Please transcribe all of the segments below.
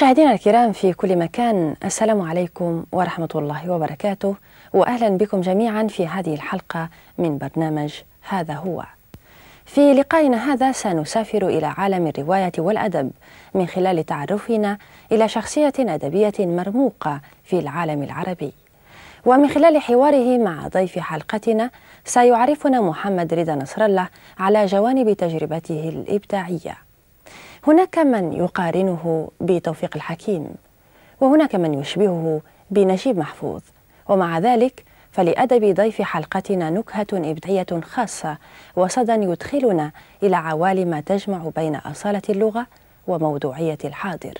مشاهدينا الكرام في كل مكان السلام عليكم ورحمة الله وبركاته وأهلا بكم جميعا في هذه الحلقة من برنامج هذا هو. في لقائنا هذا سنسافر إلى عالم الرواية والأدب من خلال تعرفنا إلى شخصية أدبية مرموقة في العالم العربي. ومن خلال حواره مع ضيف حلقتنا سيعرفنا محمد رضا نصر الله على جوانب تجربته الإبداعية. هناك من يقارنه بتوفيق الحكيم وهناك من يشبهه بنجيب محفوظ. ومع ذلك فلأدب ضيف حلقتنا نكهة إبداعية خاصة وصدى يدخلنا إلى عوالم تجمع بين أصالة اللغة وموضوعية الحاضر.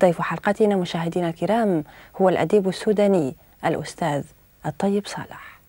ضيف حلقتنا مشاهدينا الكرام هو الأديب السوداني الأستاذ الطيب صالح.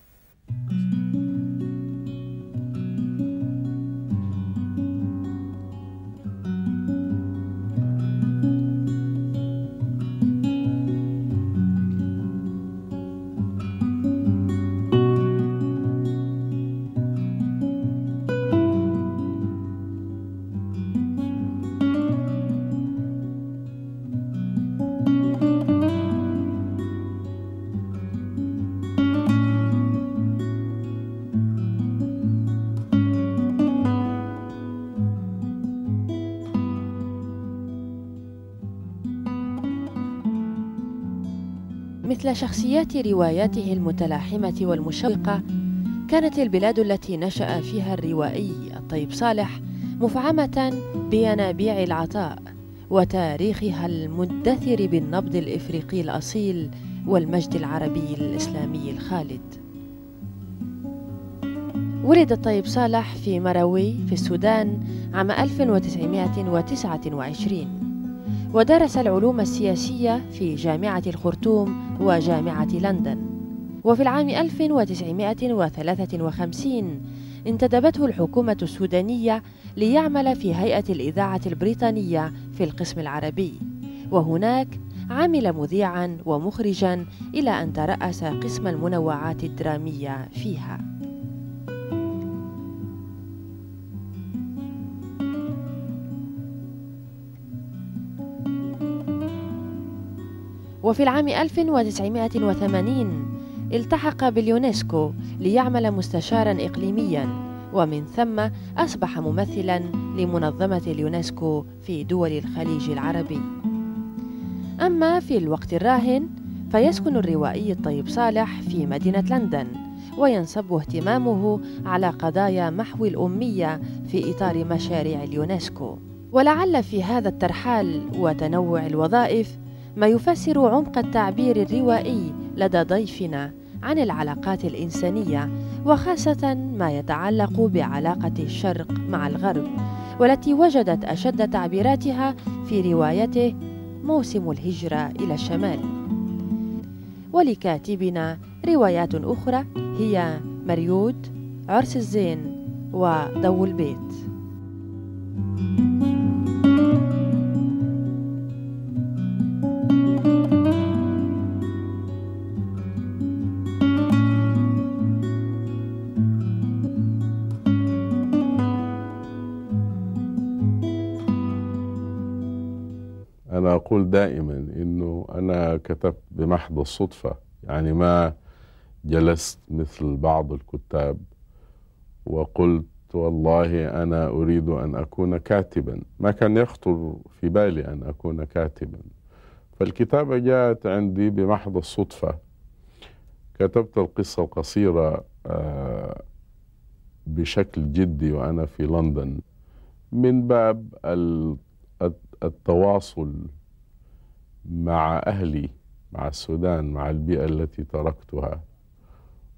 شخصيات رواياته المتلاحمة والمشوقة كانت البلاد التي نشأ فيها الروائي الطيب صالح مفعمة بينابيع العطاء وتاريخها المدثر بالنبض الإفريقي الأصيل والمجد العربي الإسلامي الخالد. ولد الطيب صالح في مروي في السودان عام 1929 ودرس العلوم السياسية في جامعة الخرطوم وجامعة لندن. وفي العام 1953 انتدبته الحكومة السودانية ليعمل في هيئة الإذاعة البريطانية في القسم العربي. وهناك عمل مذيعا ومخرجا إلى أن ترأس قسم المنوعات الدرامية فيها. وفي العام 1980 التحق باليونسكو ليعمل مستشارا إقليميا ومن ثم أصبح ممثلا لمنظمة اليونسكو في دول الخليج العربي. أما في الوقت الراهن فيسكن الروائي الطيب صالح في مدينة لندن وينصب اهتمامه على قضايا محو الأمية في إطار مشاريع اليونسكو. ولعل في هذا الترحال وتنوع الوظائف ما يفسر عمق التعبير الروائي لدى ضيفنا عن العلاقات الإنسانية وخاصة ما يتعلق بعلاقة الشرق مع الغرب والتي وجدت أشد تعبيراتها في روايته موسم الهجرة إلى الشمال. ولكاتبنا روايات أخرى هي مريود عرس الزين وضو البيت. أقول دائما إنه أنا كتبت بمحض الصدفة يعني ما جلست مثل بعض الكتاب وقلت والله أنا أريد أن أكون كاتبا. ما كان يخطر في بالي أن أكون كاتبا. فالكتابة جاءت عندي بمحض الصدفة. كتبت القصة القصيرة بشكل جدي وأنا في لندن من باب التواصل مع أهلي مع السودان مع البيئة التي تركتها.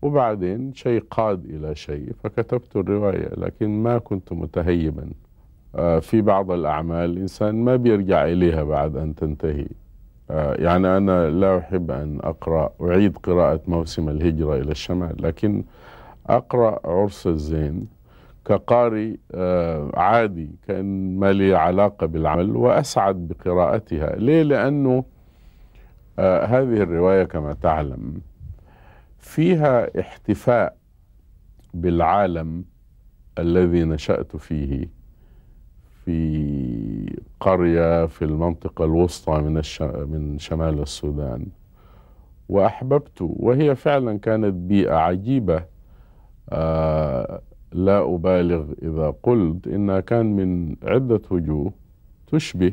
وبعدين شيء قاد إلى شيء فكتبت الرواية لكن ما كنت متهيبا في بعض الأعمال الإنسان ما بيرجع إليها بعد أن تنتهي. يعني أنا لا أحب أن أقرأ أعيد قراءة موسم الهجرة إلى الشمال لكن أقرأ عرس الزين. كقارئ عادي كان ما لي علاقة بالعمل وأسعد بقراءتها. ليه؟ لأنه هذه الرواية كما تعلم فيها احتفاء بالعالم الذي نشأت فيه في قرية في المنطقة الوسطى من من شمال السودان. وأحببت وهي فعلا كانت بيئة عجيبة آه لا أبالغ إذا قلت إنها كان من عدة وجوه تشبه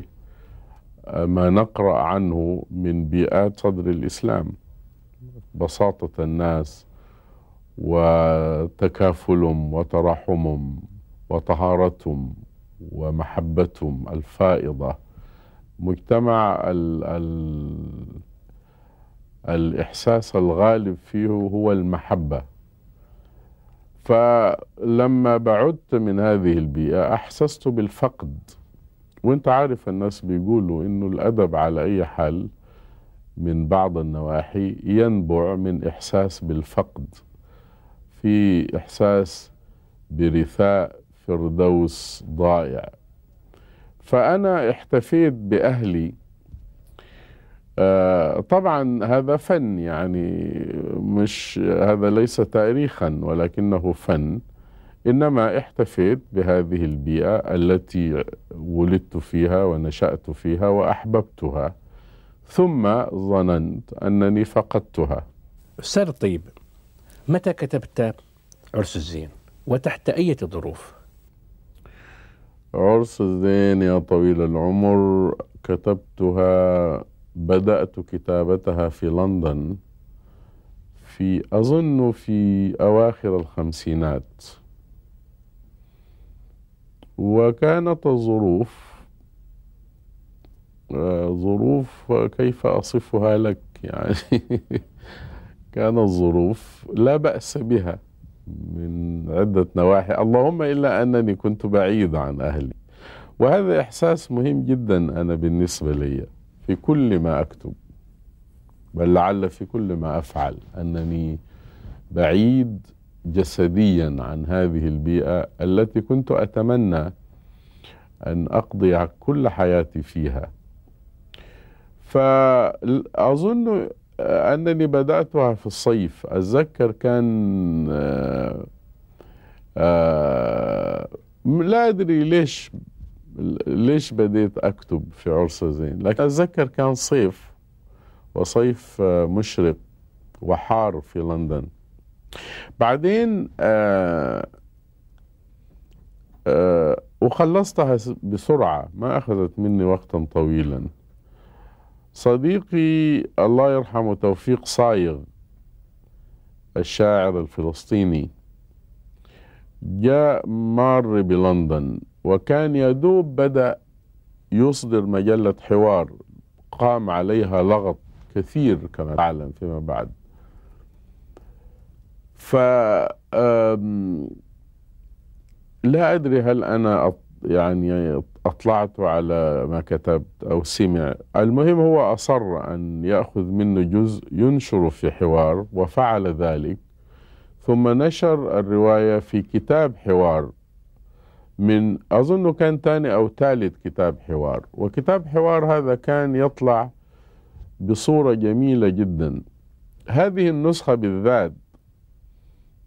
ما نقرأ عنه من بيئات صدر الإسلام. بساطة الناس وتكافلهم وتراحمهم وطهارتهم ومحبتهم الفائضة. مجتمع ال ال الإحساس الغالب فيه هو المحبة. فلما بعدت من هذه البيئة أحسست بالفقد. وأنت عارف الناس بيقولوا إنه الأدب على أي حال من بعض النواحي ينبع من إحساس بالفقد. في إحساس برثاء فردوس ضائع. فأنا احتفيت بأهلي آه طبعا هذا فن يعني مش هذا ليس تاريخا ولكنه فن. إنما احتفيت بهذه البيئة التي ولدت فيها ونشأت فيها وأحببتها. ثم ظننت أنني فقدتها. أستاذ الطيب متى كتبت عرس الزين؟ وتحت أي ظروف؟ عرس الزين يا طويل العمر كتبتها بدأت كتابتها في لندن في أظن في أواخر الخمسينات. وكانت الظروف ظروف كيف أصفها لك؟ يعني كانت ظروف لا بأس بها من عدة نواحي. اللهم إلا أنني كنت بعيد عن أهلي. وهذا إحساس مهم جدا أنا بالنسبة لي. في كل ما أكتب بل لعل في كل ما أفعل. أنني بعيد جسديا عن هذه البيئة التي كنت أتمنى أن أقضي كل حياتي فيها. فأظن أنني بدأتها في الصيف. أتذكر كان آآ آآ لا أدري ليش ليش بديت أكتب في عرس زين لكن أتذكر كان صيف وصيف مشرق وحار في لندن. بعدين آآ آآ وخلصتها بسرعة ما أخذت مني وقتا طويلا. صديقي الله يرحمه توفيق صايغ الشاعر الفلسطيني جاء مار بلندن. وكان يدوب بدأ يصدر مجلة حوار قام عليها لغط كثير كما تعلم فيما بعد. ف لا أدري هل أنا يعني أطلعت على ما كتبت أو سمع. المهم هو أصر أن يأخذ منه جزء ينشر في حوار وفعل ذلك. ثم نشر الرواية في كتاب حوار. من أظن كان ثاني أو ثالث كتاب حوار. وكتاب حوار هذا كان يطلع بصورة جميلة جدا. هذه النسخة بالذات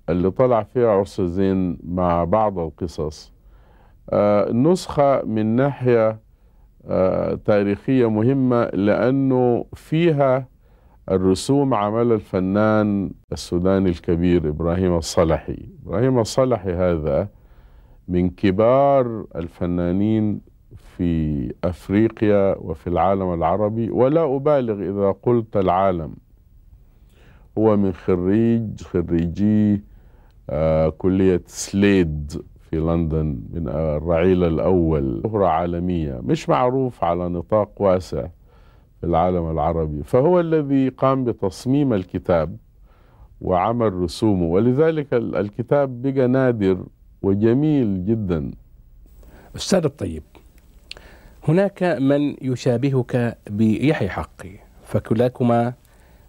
اللي طلع فيها عرس الزين مع بعض القصص آه نسخة من ناحية آه تاريخية مهمة لأنه فيها الرسوم عمل الفنان السوداني الكبير إبراهيم الصلحي. إبراهيم الصلحي هذا من كبار الفنانين في أفريقيا وفي العالم العربي ولا أبالغ إذا قلت العالم. هو من خريج خريجي آه كلية سليد في لندن من الرعيل الأول شهرة عالمية مش معروف على نطاق واسع في العالم العربي. فهو الذي قام بتصميم الكتاب وعمل رسومه ولذلك الكتاب بقى نادر وجميل جدا. أستاذ الطيب هناك من يشابهك بيحيى حقي فكلاكما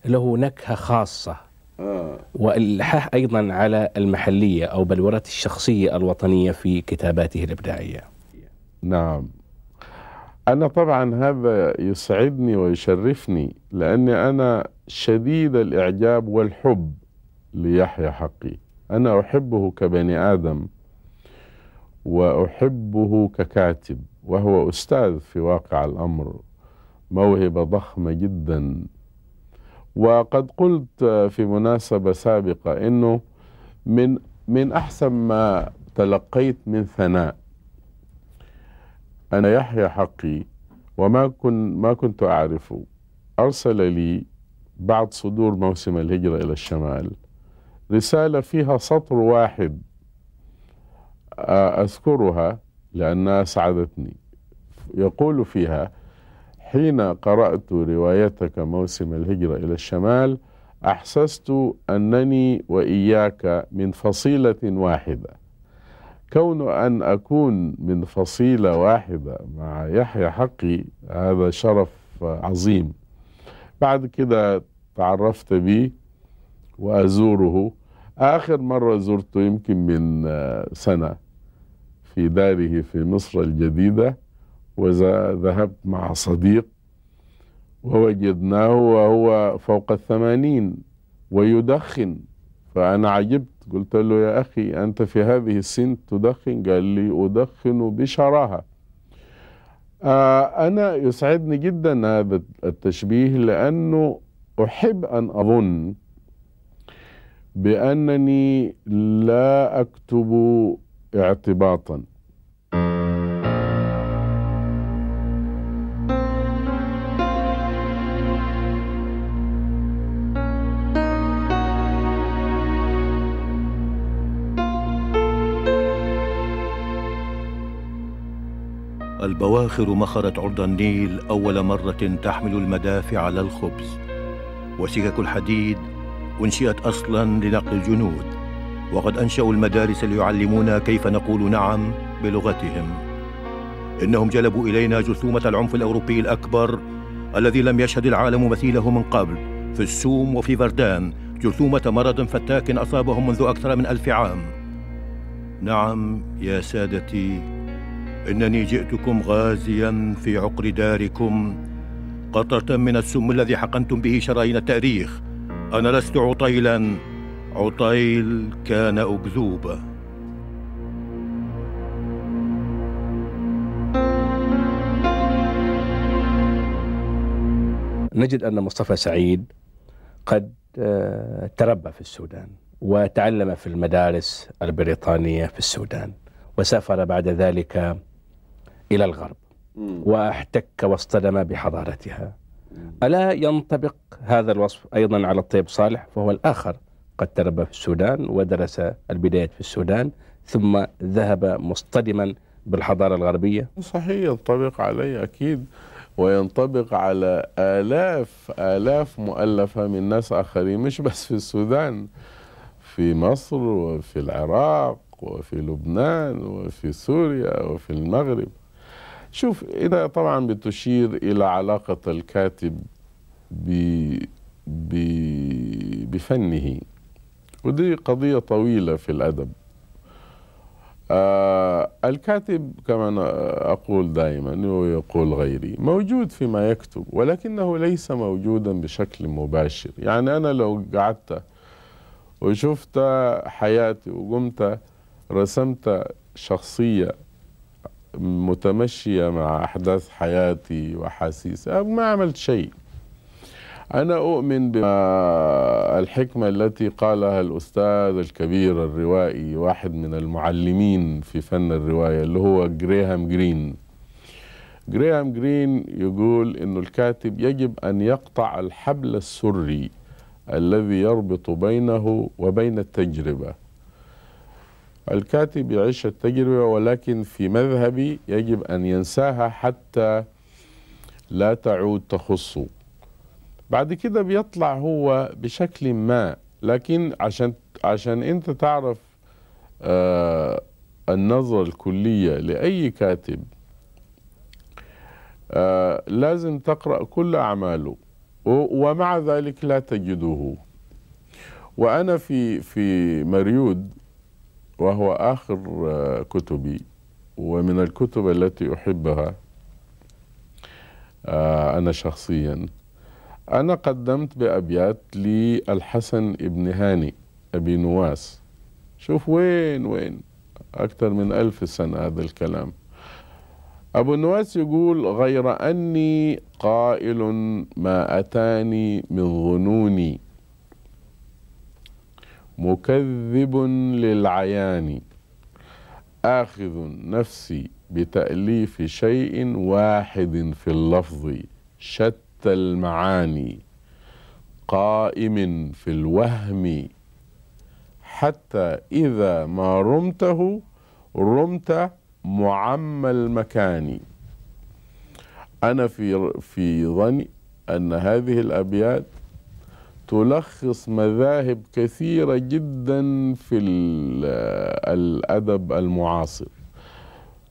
له نكهة خاصة. آه. والإلحاح أيضا على المحلية أو بلورة الشخصية الوطنية في كتاباته الإبداعية. نعم. أنا طبعا هذا يسعدني ويشرفني لأني أنا شديد الإعجاب والحب ليحيى حقي. أنا أحبه كبني آدم. وأحبه ككاتب وهو أستاذ في واقع الأمر موهبة ضخمة جدا. وقد قلت في مناسبة سابقة أنه من من أحسن ما تلقيت من ثناء أنا يحيى حقي وما كن ما كنت أعرفه. أرسل لي بعد صدور موسم الهجرة إلى الشمال رسالة فيها سطر واحد أذكرها لأنها أسعدتني يقول فيها حين قرأت روايتك موسم الهجرة إلى الشمال أحسست أنني وإياك من فصيلة واحدة. كون أن أكون من فصيلة واحدة مع يحيى حقي هذا شرف عظيم. بعد كده تعرفت به وأزوره. آخر مرة زرته يمكن من سنة. في داره في مصر الجديدة وذهبت مع صديق ووجدناه وهو فوق الثمانين ويدخن. فأنا عجبت قلت له يا أخي أنت في هذه السن تدخن؟ قال لي أدخن بشراهة. آه أنا يسعدني جدا هذا التشبيه لأنه أحب أن أظن بأنني لا أكتب اعتباطا. البواخر مخرت عرض النيل أول مرة تحمل المدافع على الخبز وسكك الحديد أنشئت أصلا لنقل الجنود. وقد أنشأوا المدارس ليعلمونا كيف نقول نعم بلغتهم. إنهم جلبوا إلينا جثومة العنف الأوروبي الأكبر الذي لم يشهد العالم مثيله من قبل في السوم وفي فردان جثومة مرض فتاك أصابهم منذ أكثر من ألف عام. نعم يا سادتي إنني جئتكم غازيا في عقر داركم قطرة من السم الذي حقنتم به شرايين التاريخ. أنا لست عطيلا. عطيل كان أكذوبا نجد أن مصطفى سعيد قد آه، تربى في السودان وتعلم في المدارس البريطانية في السودان وسافر بعد ذلك إلى الغرب واحتك واصطدم بحضارتها. ألا ينطبق هذا الوصف أيضا على الطيب صالح؟ فهو الآخر قد تربى في السودان ودرس البداية في السودان ثم ذهب مصطدما بالحضارة الغربية. صحيح ينطبق علي أكيد وينطبق على آلاف آلاف مؤلفة من ناس آخرين مش بس في السودان في مصر وفي العراق وفي لبنان وفي سوريا وفي المغرب. شوف إذا طبعا بتشير إلى علاقة الكاتب ب ب بفنه ودي قضية طويلة في الأدب. آه الكاتب كما أقول دائما ويقول غيري موجود فيما يكتب ولكنه ليس موجودا بشكل مباشر. يعني أنا لو قعدت وشفت حياتي وقمت رسمت شخصية متمشية مع أحداث حياتي وحاسيسي ما عملت شيء. أنا أؤمن بالحكمة التي قالها الأستاذ الكبير الروائي واحد من المعلمين في فن الرواية اللي هو جريهام جرين. جريهام جرين يقول أنه الكاتب يجب أن يقطع الحبل السري الذي يربط بينه وبين التجربة. الكاتب يعيش التجربة ولكن في مذهبي يجب أن ينساها حتى لا تعود تخصه. بعد كده بيطلع هو بشكل ما. لكن عشان عشان انت تعرف آه النظرة الكلية لأي كاتب آه لازم تقرأ كل أعماله. ومع ذلك لا تجده. وأنا في في مريود وهو آخر آه كتبي ومن الكتب التي أحبها آه أنا شخصيا. أنا قدمت بأبيات للحسن ابن هاني أبي نواس. شوف وين وين؟ أكثر من ألف سنة هذا الكلام. أبو النواس يقول غير أني قائل ما أتاني من ظنوني. مكذب للعيان. آخذ نفسي بتأليف شيء واحد في اللفظ. شتى المعاني قائم في الوهم حتى إذا ما رمته رمت معمى المكان. أنا في في ظني أن هذه الأبيات تلخص مذاهب كثيرة جدا في الأدب المعاصر.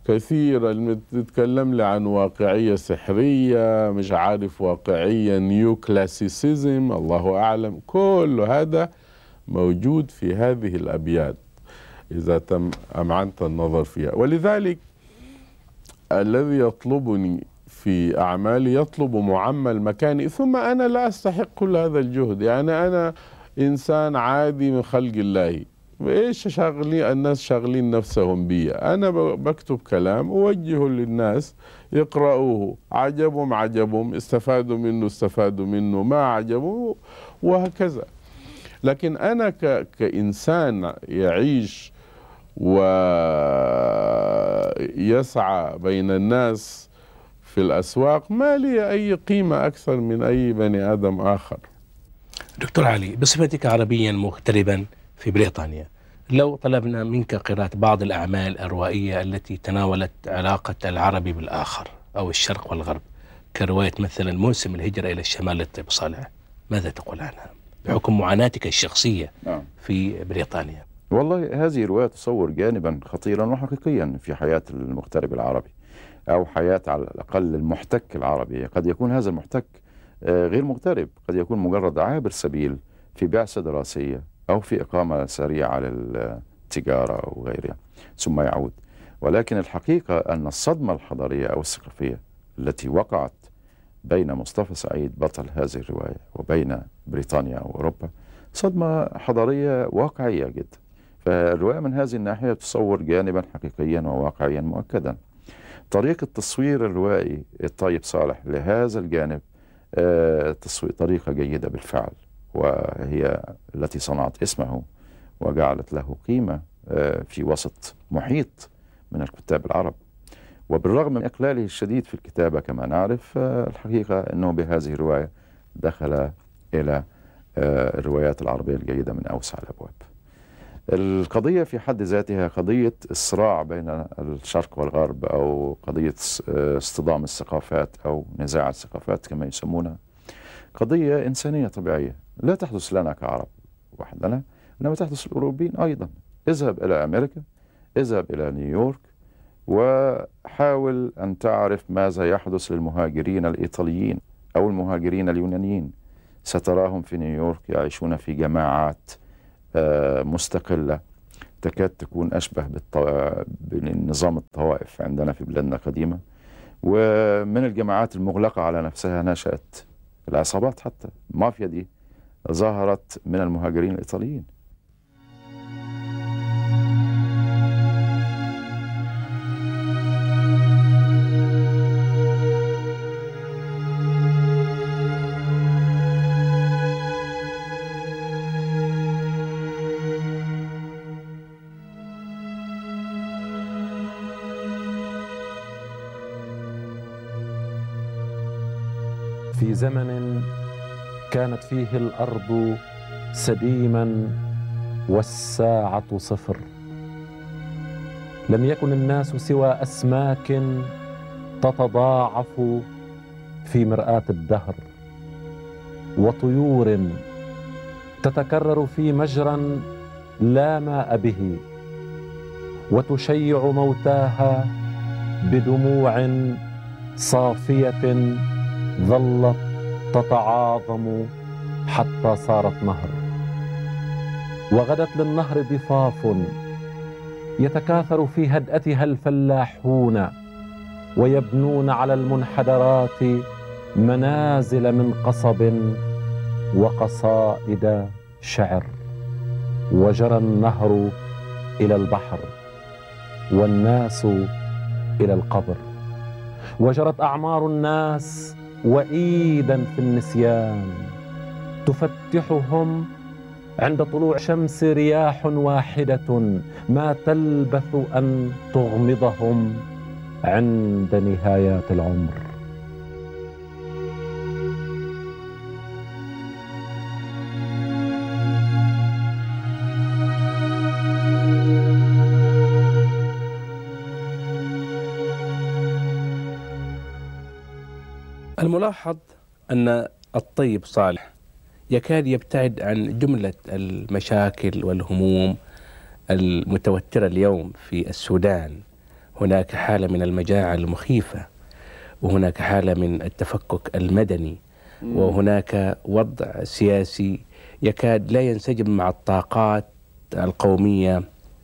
كثيرا تتكلم لي عن واقعية سحرية مش عارف واقعية نيو كلاسيسيزم الله أعلم. كل هذا موجود في هذه الأبيات إذا تم أمعنت النظر فيها. ولذلك الذي يطلبني في أعمالي يطلب معمى مكاني ثم أنا لا أستحق كل هذا الجهد. يعني أنا إنسان عادي من خلق الله. إيش شاغلين الناس شاغلين نفسهم بي. أنا بكتب كلام أوجهه للناس يقرأوه. عجبهم عجبهم. استفادوا منه استفادوا منه. ما عجبهم وهكذا. لكن أنا ك... كإنسان يعيش ويسعى بين الناس في الأسواق ما لي أي قيمة أكثر من أي بني آدم آخر. دكتور علي بصفتك عربيا مغتربا في بريطانيا لو طلبنا منك قراءة بعض الأعمال الروائية التي تناولت علاقة العربي بالآخر أو الشرق والغرب كرواية مثلا موسم الهجرة إلى الشمال للطيب صالح ماذا تقول عنها؟ بحكم معاناتك الشخصية نعم. في بريطانيا. والله هذه رواية تصور جانبا خطيرا وحقيقيا في حياة المغترب العربي أو حياة على الأقل المحتك العربي. قد يكون هذا المحتك آه، غير مغترب قد يكون مجرد عابر سبيل في بعثة دراسية. أو في إقامة سريعة للتجارة وغيرها ثم يعود. ولكن الحقيقة أن الصدمة الحضارية أو الثقافية التي وقعت بين مصطفى سعيد بطل هذه الرواية وبين بريطانيا وأوروبا صدمة حضارية واقعية جدا. فالرواية من هذه الناحية تصور جانبا حقيقيا وواقعيا مؤكدا. طريقة تصوير الروائي الطيب صالح لهذا الجانب آه، تصوير طريقة جيدة بالفعل. وهي التي صنعت اسمه وجعلت له قيمة آه، في وسط محيط من الكتاب العرب. وبالرغم من إقلاله الشديد في الكتابة كما نعرف آه، الحقيقة أنه بهذه الرواية دخل إلى آه، الروايات العربية الجيدة من أوسع الأبواب. القضية في حد ذاتها قضية الصراع بين الشرق والغرب أو قضية اصطدام الثقافات أو نزاع الثقافات كما يسمونها. قضية إنسانية طبيعية. لا تحدث لنا كعرب وحدنا إنما تحدث للأوروبيين أيضا. اذهب إلى أمريكا اذهب إلى نيويورك وحاول أن تعرف ماذا يحدث للمهاجرين الإيطاليين أو المهاجرين اليونانيين. ستراهم في نيويورك يعيشون في جماعات آه، مستقلة تكاد تكون أشبه بنظام الطوائف عندنا في بلادنا القديمة. ومن الجماعات المغلقة على نفسها نشأت العصابات حتى المافيا دي. ظهرت من المهاجرين الإيطاليين. في زمن كانت فيه الأرض سديما والساعة صفر. لم يكن الناس سوى أسماك تتضاعف في مرآة الدهر وطيور تتكرر في مجرى لا ماء به وتشيع موتاها بدموع صافية ظلت تتعاظم حتى صارت نهر. وغدت للنهر ضفاف يتكاثر في هدأتها الفلاحون ويبنون على المنحدرات منازل من قصب وقصائد شعر. وجرى النهر إلى البحر والناس إلى القبر. وجرت أعمار الناس وإيدا في النسيان. تفتحهم عند طلوع شمس رياح واحدة ما تلبث أن تغمضهم عند نهايات العمر. الملاحظ أن الطيب صالح يكاد يبتعد عن جملة المشاكل والهموم المتوترة اليوم في السودان. هناك حالة من المجاعة المخيفة وهناك حالة من التفكك المدني وهناك وضع سياسي يكاد لا ينسجم مع الطاقات القومية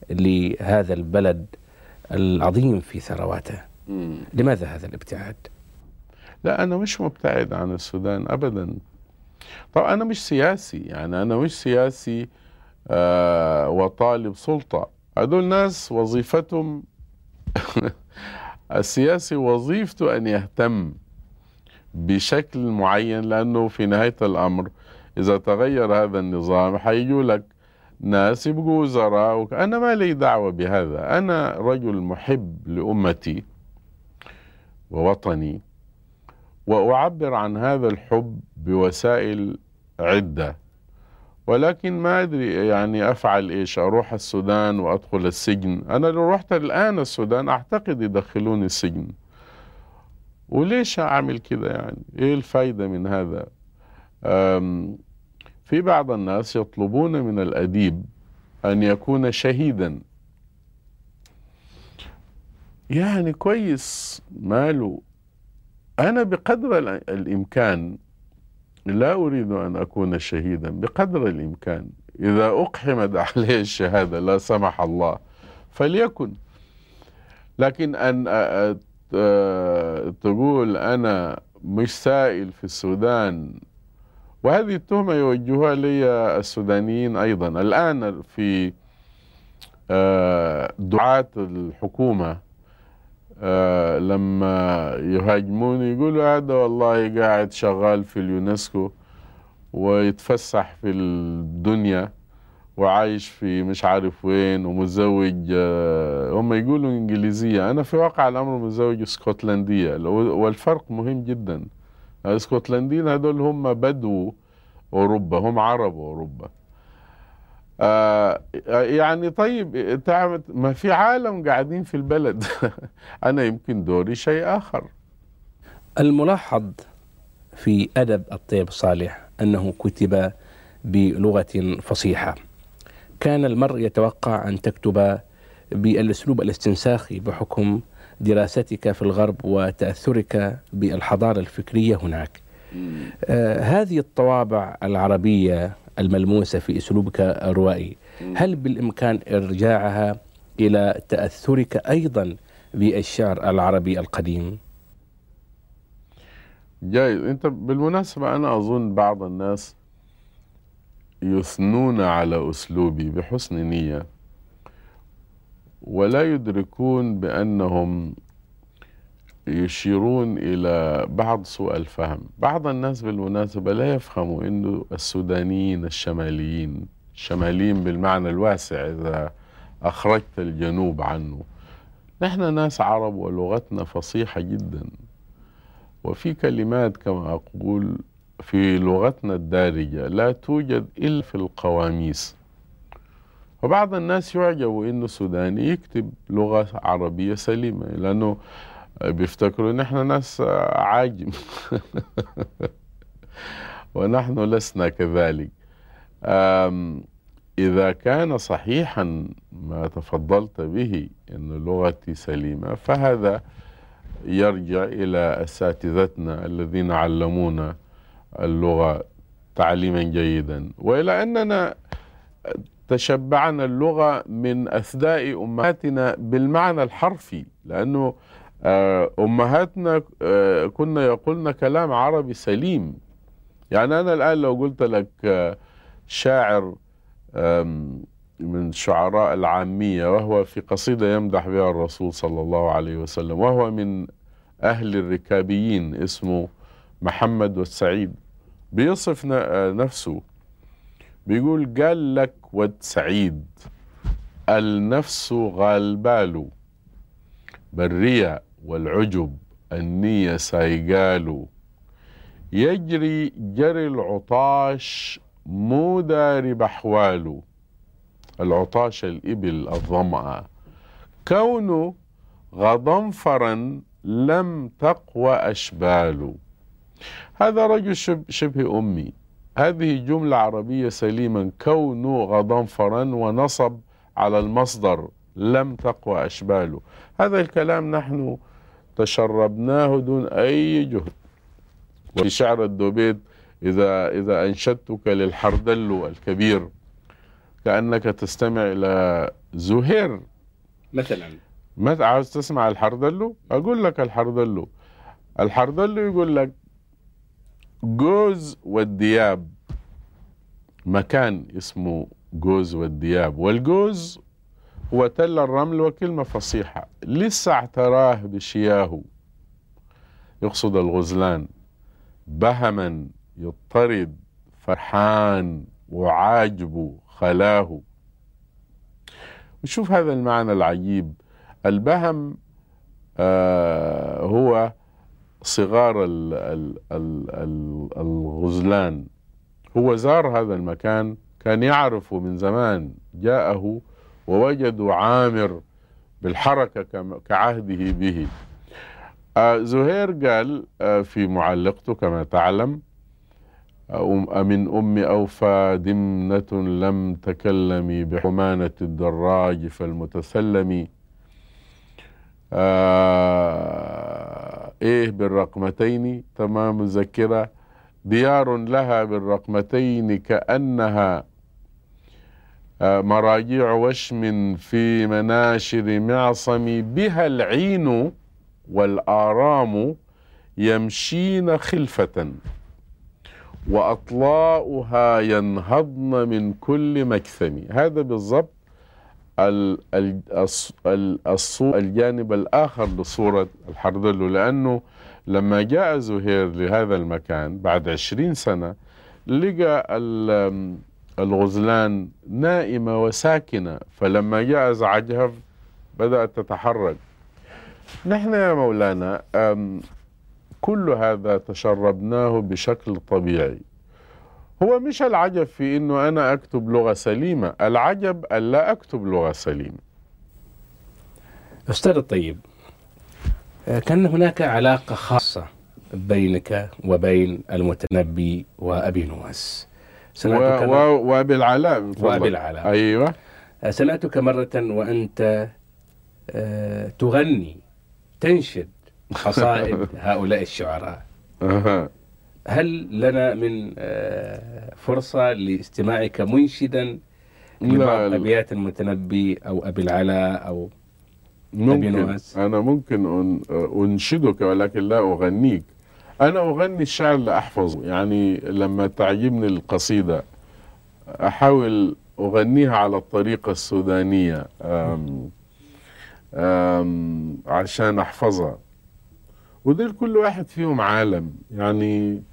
لهذا البلد العظيم في ثرواته. لماذا هذا الابتعاد؟ لا أنا مش مبتعد عن السودان أبدا. طبعا أنا مش سياسي يعني أنا مش سياسي آه وطالب سلطة. هدول ناس وظيفتهم السياسي وظيفته أن يهتم بشكل معين لأنه في نهاية الأمر إذا تغير هذا النظام حيجوا لك ناس يبقوا وزراء. أنا ما لي دعوة بهذا. أنا رجل محب لأمتي ووطني. وأعبر عن هذا الحب بوسائل عدة. ولكن ما أدري يعني أفعل إيش أروح السودان وأدخل السجن. أنا لو رحت الآن السودان أعتقد يدخلوني السجن. وليش أعمل كده يعني؟ إيه الفايدة من هذا؟ في بعض الناس يطلبون من الأديب أن يكون شهيدا. يعني كويس ماله أنا بقدر الإمكان لا أريد أن أكون شهيدا بقدر الإمكان. إذا أقحمت عليه الشهادة لا سمح الله فليكن. لكن أن تقول أنا مش سائل في السودان وهذه التهمة يوجهها لي السودانيين أيضا. الآن في دعاة الحكومة لما يهاجموني يقولوا هذا والله قاعد شغال في اليونسكو ويتفسح في الدنيا وعايش في مش عارف وين ومتزوج هم يقولوا إنجليزية. أنا في واقع الأمر متزوج إسكتلندية. والفرق مهم جدا. الاسكتلنديين هذول هم بدو أوروبا هم عرب أوروبا. آه يعني طيب ما في عالم قاعدين في البلد. أنا يمكن دوري شيء آخر. الملاحظ في أدب الطيب صالح أنه كتب بلغة فصيحة. كان المرء يتوقع أن تكتب بالأسلوب الاستنساخي بحكم دراستك في الغرب وتأثرك بالحضارة الفكرية هناك. آه هذه الطوابع العربية الملموسة في أسلوبك الروائي. هل بالإمكان إرجاعها إلى تأثرك أيضا بالشعر العربي القديم؟ جايز أنت بالمناسبة أنا أظن بعض الناس يثنون على أسلوبي بحسن نية ولا يدركون بأنهم يشيرون إلى بعض سوء الفهم. بعض الناس بالمناسبة لا يفهموا أنه السودانيين الشماليين الشماليين بالمعنى الواسع إذا أخرجت الجنوب عنه. نحن ناس عرب ولغتنا فصيحة جدا. وفي كلمات كما أقول في لغتنا الدارجة لا توجد إلا في القواميس. وبعض الناس يعجبوا انه سوداني يكتب لغة عربية سليمة لأنه بيفتكروا إن إحنا ناس عاجم. ونحن لسنا كذلك. إذا كان صحيحا ما تفضلت به إن لغتي سليمة فهذا يرجع إلى أساتذتنا الذين علمونا اللغة تعليما جيدا. وإلى أننا تشبعنا اللغة من اثداء أمهاتنا بالمعنى الحرفي لأنه أمهاتنا كنا يقولن كلام عربي سليم. يعني أنا الآن لو قلت لك شاعر من شعراء العامية وهو في قصيدة يمدح بها الرسول صلى الله عليه وسلم وهو من أهل الركابيين اسمه محمد والسعيد بيصف نفسه. بيقول قال لك ود سعيد النفس غالبال بالرياء والعجب النية سايقال يجري جري العطاش مو داري بحواله العطاش الإبل الظمأ. كونه غضنفرا لم تقوى أشباله هذا رجل شب شبه أمي. هذه جملة عربية سليما. كونه غضنفرا ونصب على المصدر. لم تقوى أشباله. هذا الكلام نحن تشربناه دون أي جهد. وفي شعر الدوبيت إذا إذا أنشدتك للحردل الكبير كأنك تستمع إلى زهير. مثلا. ما عاوز تسمع الحردلو أقول لك الحردلو الحردلو يقول لك جوز والدياب. مكان اسمه جوز والدياب. والجوز هو تل الرمل وكلمة فصيحة. لسه اعتراه بشياه. يقصد الغزلان. بهما يضطرد فرحان وعاجبه خلاه. وشوف هذا المعنى العجيب. البهم آه هو صغار ال ال ال ال الغزلان. هو زار هذا المكان كان يعرفه من زمان جاءه ووجدوا عامر بالحركة كعهده به. آه زهير قال آه في معلقته كما تعلم أم- من أم أوفى دمنة لم تكلمي بحمانة الدراج فالمتسلم آه إيه بالرقمتين؟ تمام مذكرة. ديار لها بالرقمتين كأنها آه مراجيع وشم في مناشر معصم بها العين والآرام يمشين خلفة وأطلاؤها ينهضن من كل مكثم. هذا بالضبط الجانب الآخر لصورة الحردلو لأنه لما جاء زهير لهذا المكان بعد عشرين سنة لقى الغزلان نائمة وساكنة فلما جاء زعجها بدأت تتحرك. نحن يا مولانا كل هذا تشربناه بشكل طبيعي. هو مش العجب في إنه أنا أكتب لغة سليمة العجب الا أكتب لغة سليمة. أستاذ الطيب كان هناك علاقة خاصة بينك وبين المتنبي وأبي نواس. و... و... وبالعلاء من فضلك. وأبي العلاء. أيوه آه، سمعتك مرة وأنت آه، تغني تنشد قصائد هؤلاء الشعراء. هل لنا من آه، فرصة لاستماعك منشدا لبعض أبيات المتنبي أو أبي العلاء أو ممكن نواس. أنا ممكن أن... أنشدك ولكن لا أغنيك أنا أغني الشعر اللي أحفظه يعني لما تعجبني القصيدة أحاول أغنيها على الطريقة السودانية أم... أم... عشان أحفظها. ودول كل واحد فيهم عالم. يعني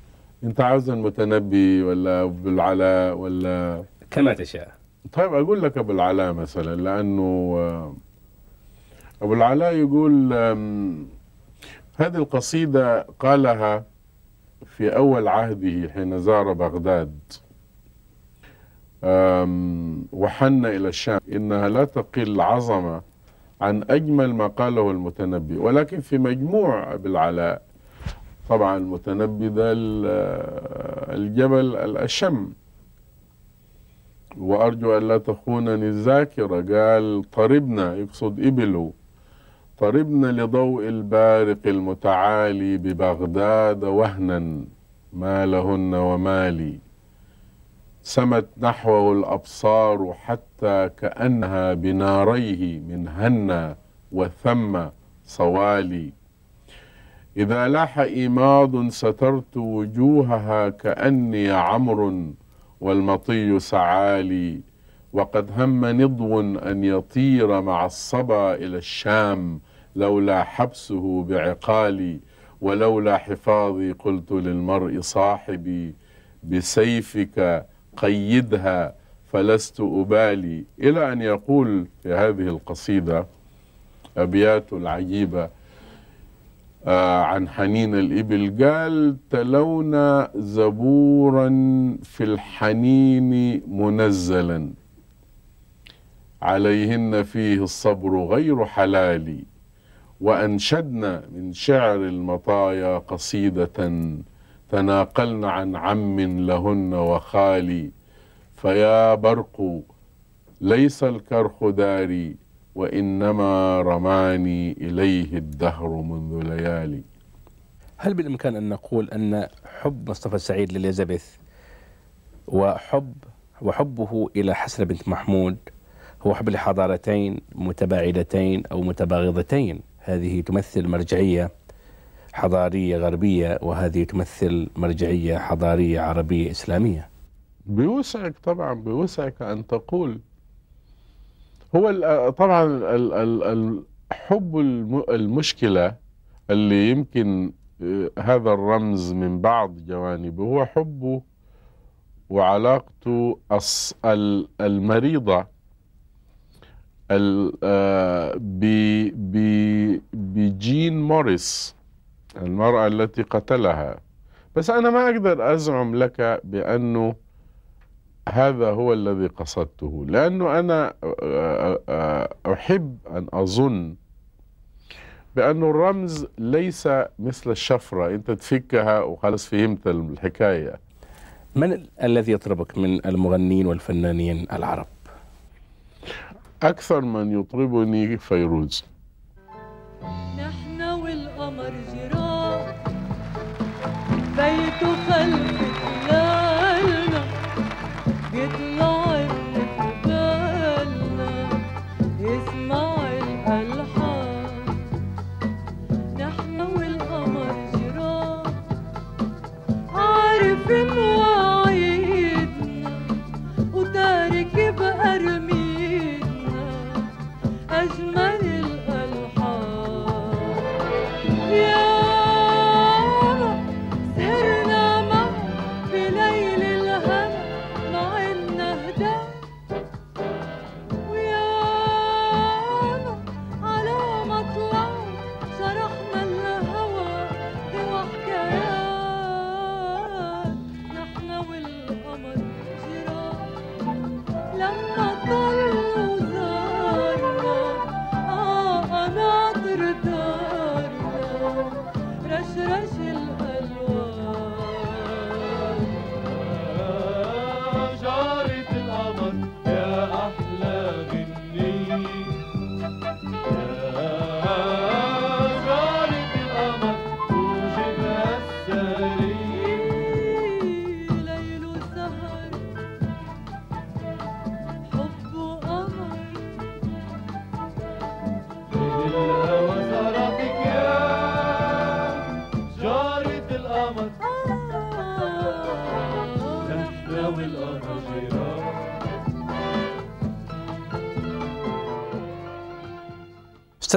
أنت عاوز المتنبي ولا أبو العلاء ولا كما تشاء. طيب أقول لك أبو العلاء مثلا لأنه آه، أبو العلاء يقول هذه القصيدة قالها في أول عهده حين زار بغداد. وحن إلى الشام. إنها لا تقل عظمه عن أجمل ما قاله المتنبي ولكن في مجموع ابي العلاء طبعا المتنبي ده ال- الجبل الأشم. وأرجو أن لا تخونني الذاكرة. قال طربنا يقصد إبله طربنا لضوء البارق المتعالي ببغداد وهنا ما لهن ومالي سمت نحوه الأبصار حتى كأنها بناريه من هنا وثم صوالي. إذا لاح إيماض سترت وجوهها كأني عمرو والمطي سعالي. وقد هم نضو أن يطير مع الصبا إلى الشام لولا حبسه بعقالي ولولا حفاظي قلت للمرء صاحبي بسيفك قيدها فلست أبالي. إلى أن يقول في هذه القصيدة أبيات العجيبة آه عن حنين الإبل قال تلونا زبورا في الحنين منزلا عليهن فيه الصبر غير حلال وأنشدنا من شعر المطايا قصيدة تناقلن عن عم لهن وخالي فيا برق ليس الكرخ داري وإنما رماني إليه الدهر منذ ليالي. هل بالإمكان أن نقول أن حب مصطفى سعيد لإليزابيث وحب وحبه إلى حسن بنت محمود هو حب لحضارتين متباعدتين أو متباغضتين؟ هذه تمثل مرجعية حضارية غربية وهذه تمثل مرجعية حضارية عربية إسلامية. بيوسعك طبعا بيوسعك أن تقول. هو طبعا الحب المشكلة اللي يمكن هذا الرمز من بعض جوانبه هو حبه وعلاقته المريضة. بجين موريس المرأة التي قتلها. بس أنا ما أقدر أزعم لك بأنه هذا هو الذي قصدته لأنه أنا أحب أن أظن بأن الرمز ليس مثل الشفرة. أنت تفكها وخلاص فهمت الحكاية. من الذي يطربك من المغنين والفنانين العرب؟ أكثر من يطربني فيروز. نحن والقمر جيران بيته خلف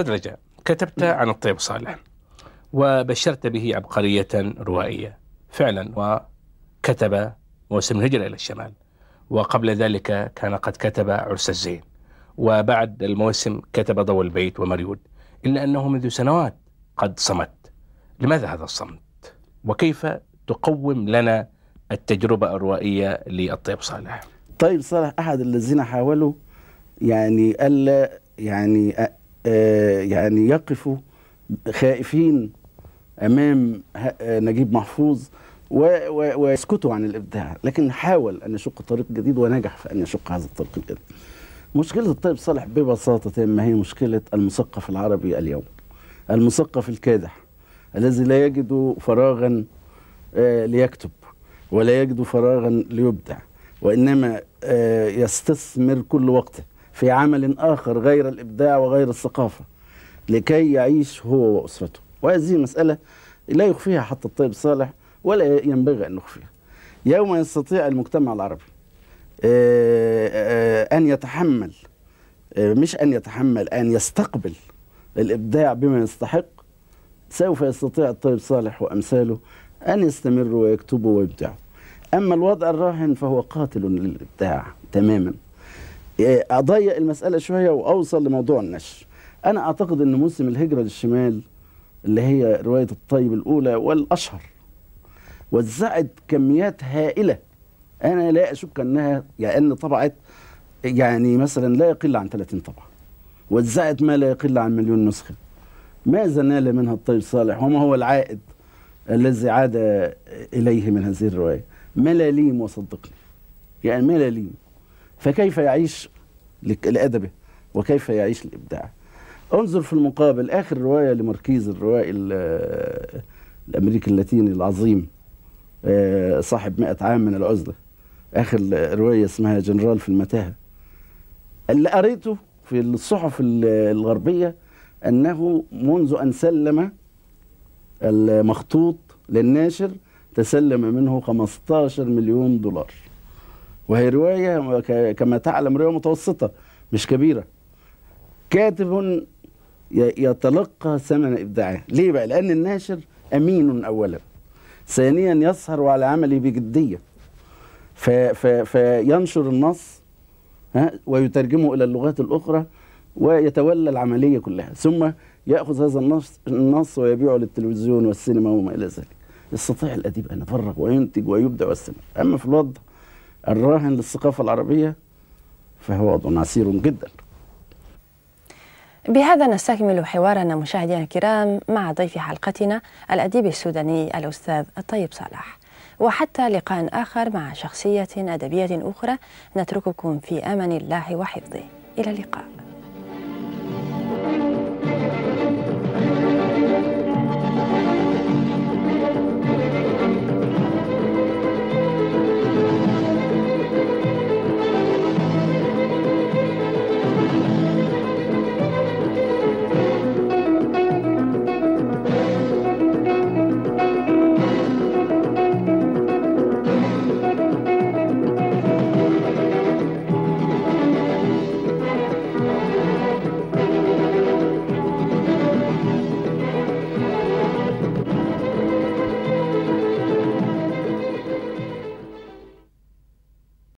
رجاء كتبت عن الطيب صالح وبشرت به عبقرية روائية فعلا وكتب موسم الهجرة إلى الشمال وقبل ذلك كان قد كتب عرس الزين وبعد الموسم كتب ضوء البيت ومريود إلا أنه منذ سنوات قد صمت. لماذا هذا الصمت؟ وكيف تقوم لنا التجربة الروائية للطيب صالح؟ طيب صالح أحد الذين حاولوا يعني ألا يعني يعني يقفوا خائفين أمام آه، نجيب محفوظ ويسكتوا عن الإبداع. لكن حاول أن يشق طريق جديد ونجح في أن يشق هذا الطريق الجديد. مشكلة الطيب صالح ببساطة تامه هي مشكلة المثقف العربي اليوم. المثقف الكادح الذي لا يجد فراغا آه، ليكتب ولا يجد فراغا ليبدع وإنما آه، يستثمر كل وقته. في عمل آخر غير الإبداع وغير الثقافة لكي يعيش هو وأسرته. وهذه مسألة لا يخفيها حتى الطيب صالح ولا ينبغي أن نخفيها. يوم يستطيع المجتمع العربي آه، آه، أن يتحمل آه، مش أن يتحمل أن يستقبل الإبداع بما يستحق سوف يستطيع الطيب صالح وأمثاله أن يستمروا ويكتبوا ويبدعوا. أما الوضع الراهن فهو قاتل للإبداع تماما. أضيق المسألة شوية وأوصل لموضوع النشر. أنا أعتقد أن موسم الهجرة للشمال اللي هي رواية الطيب الأولى والأشهر وزعت كميات هائلة. أنا لا أشك أنها يعني طبعت يعني مثلا لا يقل عن 30 طبعة وزعت ما لا يقل عن مليون نسخة. ماذا نال منها الطيب صالح وما هو العائد الذي عاد إليه من هذه الرواية؟ ملاليم وصدقني. يعني ملاليم فكيف يعيش لأدبه؟ وكيف يعيش الإبداع انظر في المقابل آخر رواية لمركيز الروائي ال- الأمريكي اللاتيني العظيم آه، صاحب مئة عام من العزلة. آخر رواية اسمها جنرال في المتاهة. اللي قريته في الصحف ال- الغربية أنه منذ أن سلم المخطوط للناشر تسلم منه 15 مليون دولار. وهي رواية كما تعلم رواية متوسطة مش كبيرة. كاتب يتلقى ثمن إبداعه. ليه بقى؟ لأن الناشر أمين أولا. ثانيا يسهر على عمله بجدية. فينشر النص ويترجمه إلى اللغات الأخرى ويتولى العملية كلها. ثم يأخذ هذا النص, النص ويبيعه للتلفزيون والسينما وما إلى ذلك. يستطيع الأديب أن يفرغ وينتج ويبدع ويستمر أما في الوضع الراهن للثقافة العربية فهو عسير جدا. بهذا نستكمل حوارنا مشاهدينا الكرام مع ضيف حلقتنا الأديب السوداني الأستاذ الطيب صالح وحتى لقاء آخر مع شخصية أدبية أخرى نترككم في أمان الله وحفظه. إلى اللقاء.